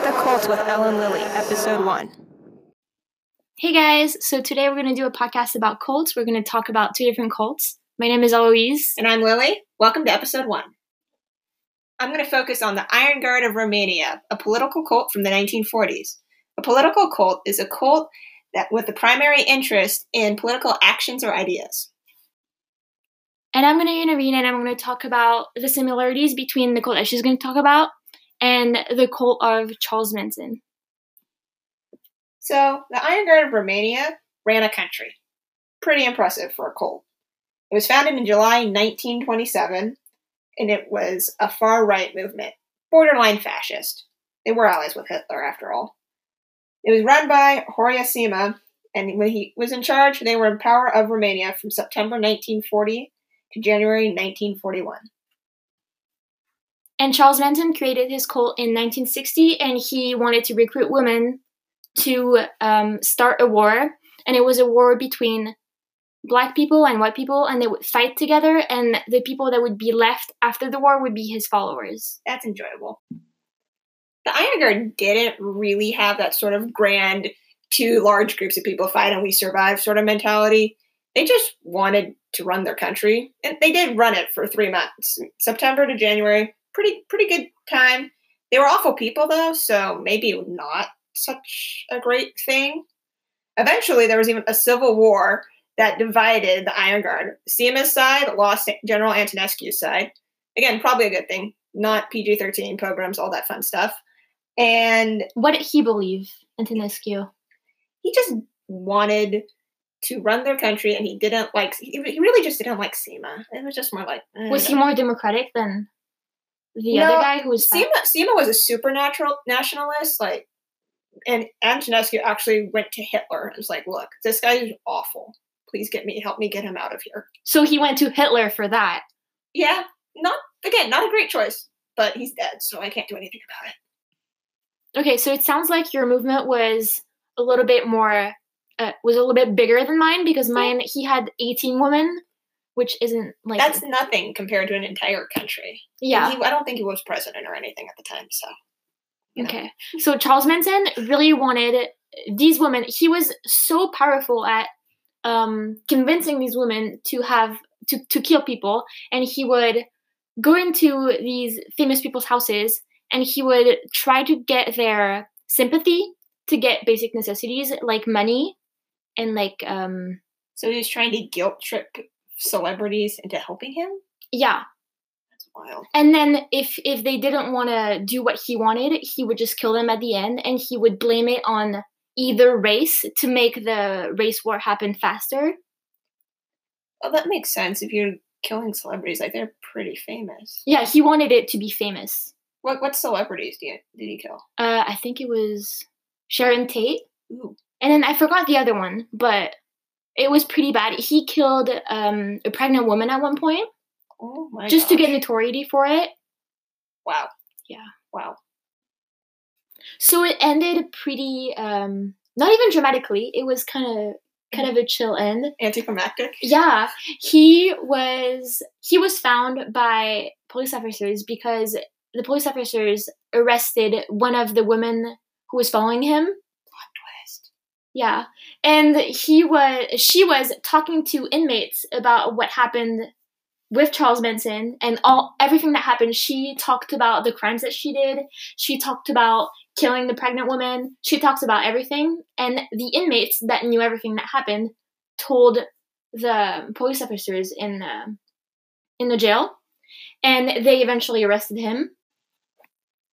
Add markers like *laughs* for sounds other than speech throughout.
Talk the Cult with Elle and Lily, Episode 1. Hey guys, so today we're going to do a podcast about cults. We're going to talk about two different cults. My name is Eloise. And I'm Lily. Welcome to episode one. I'm going to focus on the Iron Guard of Romania, a political cult from the 1940s. A political cult is a cult that with the primary interest in political actions or ideas. And I'm going to intervene and I'm going to talk about the similarities between the cult that she's going to talk about and the cult of Charles Manson. So, the Iron Guard of Romania ran a country. Pretty impressive for a cult. It was founded in July 1927, and it was a far right movement, borderline fascist. They were allies with Hitler, after all. It was run by Horia Sima, and when he was in charge, they were in power of Romania from September 1940 to January 1941. And Charles Manson created his cult in 1960, and he wanted to recruit women to um, start a war. And it was a war between black people and white people and they would fight together and the people that would be left after the war would be his followers. That's enjoyable. The iron guard didn't really have that sort of grand two large groups of people fight and we survive sort of mentality. They just wanted to run their country and they did run it for three months september to january pretty pretty good time they were awful people though so maybe not such a great thing eventually there was even a civil war that divided the Iron Guard. Sima's side lost General Antonescu's side. Again, probably a good thing. Not PG 13 programs, all that fun stuff. And what did he believe, Antonescu? He just wanted to run their country and he didn't like, he really just didn't like Sima. It was just more like. Eh, was he more democratic than the no, other guy who was. Sima, Sima was a supernatural nationalist. Like, and Antonescu actually went to Hitler and was like, look, this guy is awful please get me help me get him out of here so he went to hitler for that yeah not again not a great choice but he's dead so i can't do anything about it okay so it sounds like your movement was a little bit more uh, was a little bit bigger than mine because mine he had 18 women which isn't like that's nothing compared to an entire country. Yeah. he, i don't think he was president or anything at the time so know. okay. So charles manson really wanted these women he was so powerful at um, convincing these women to have to, to kill people and he would go into these famous people's houses and he would try to get their sympathy to get basic necessities like money and like um so he was trying to guilt trip celebrities into helping him yeah that's wild and then if if they didn't want to do what he wanted he would just kill them at the end and he would blame it on either race to make the race war happen faster. Well, that makes sense if you're killing celebrities. Like they're pretty famous. Yeah, he wanted it to be famous. What what celebrities did, did he kill? Uh, I think it was Sharon Tate. Ooh. And then I forgot the other one, but it was pretty bad. He killed um, a pregnant woman at one point. Oh my! Just gosh. to get notoriety for it. Wow. Yeah. Wow. So it ended pretty, um, not even dramatically. It was kind of kind of a chill end. Anticlimactic. Yeah, he was he was found by police officers because the police officers arrested one of the women who was following him. Yeah, and he was she was talking to inmates about what happened with Charles Manson and all everything that happened. She talked about the crimes that she did. She talked about killing the pregnant woman. She talks about everything. And the inmates that knew everything that happened told the police officers in the in the jail, and they eventually arrested him.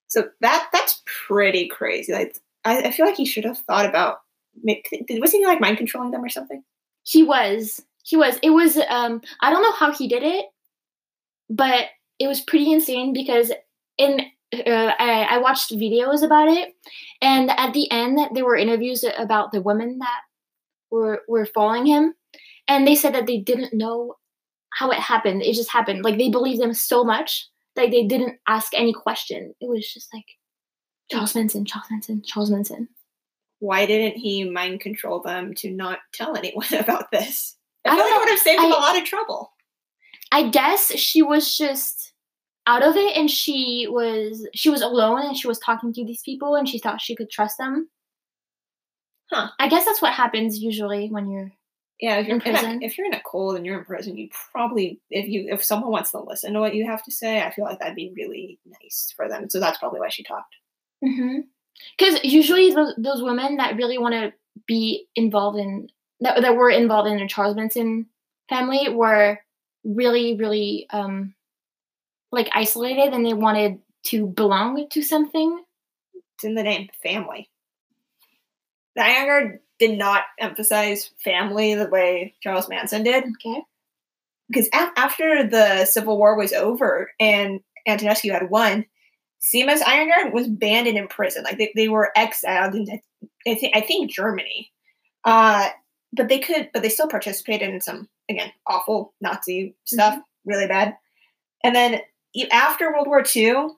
So that that's pretty crazy. Like I, I feel like he should have thought about. Was he like mind controlling them or something? He was. He was. It was. Um. I don't know how he did it, but it was pretty insane because in uh, I, I watched videos about it, and at the end there were interviews about the women that were were following him, and they said that they didn't know how it happened. It just happened. Like they believed him so much that they didn't ask any question. It was just like Charles Manson, Charles Manson, Charles Manson. Why didn't he mind control them to not tell anyone *laughs* about this? I, I feel like it would have saved him a lot of trouble. I guess she was just out of it and she was she was alone and she was talking to these people and she thought she could trust them. Huh. I guess that's what happens usually when you're Yeah, if you're In in, a, prison? if you're in a cold and you're in prison, you probably if you if someone wants to listen to what you have to say, I feel like that'd be really nice for them. So that's probably why she talked. Mm-hmm. Because usually those, those women that really want to be involved in that, that were involved in the Charles Manson family were really really um like isolated and they wanted to belong to something. It's in the name, family. The Iron did not emphasize family the way Charles Manson did. Okay. because af- after the Civil War was over and Antonescu had won, Sima's Iron Guard was banned and imprisoned. Like they, they were exiled into I think I think Germany. Uh, but they could, but they still participated in some again awful Nazi stuff, really bad. And then after World War II,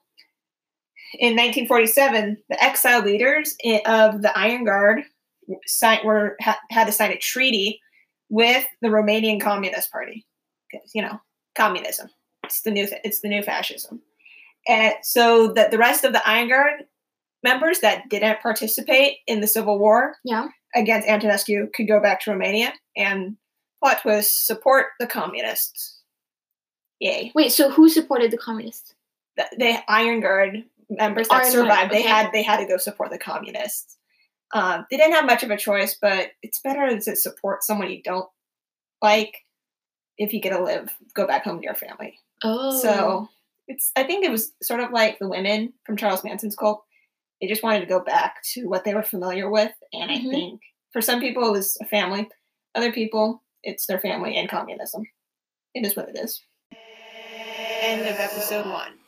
in 1947, the exile leaders of the Iron Guard signed, were ha- had to sign a treaty with the Romanian Communist Party because you know communism it's the new it's the new fascism and so that the rest of the iron guard members that didn't participate in the civil war Yeah. against antonescu could go back to romania and plot twist support the communists yay Wait, so who supported the communists? the, the iron guard members that Iron Guard, survived they okay. had they had to go support the communists um, they didn't have much of a choice but it's better to support someone you don't like if you get to live go back home to your family Oh. so it's I think it was sort of like the women from Charles Manson's cult. They just wanted to go back to what they were familiar with. And Mhm. I think for some people it was a family. Other people it's their family and communism. It is what it is. End of episode one.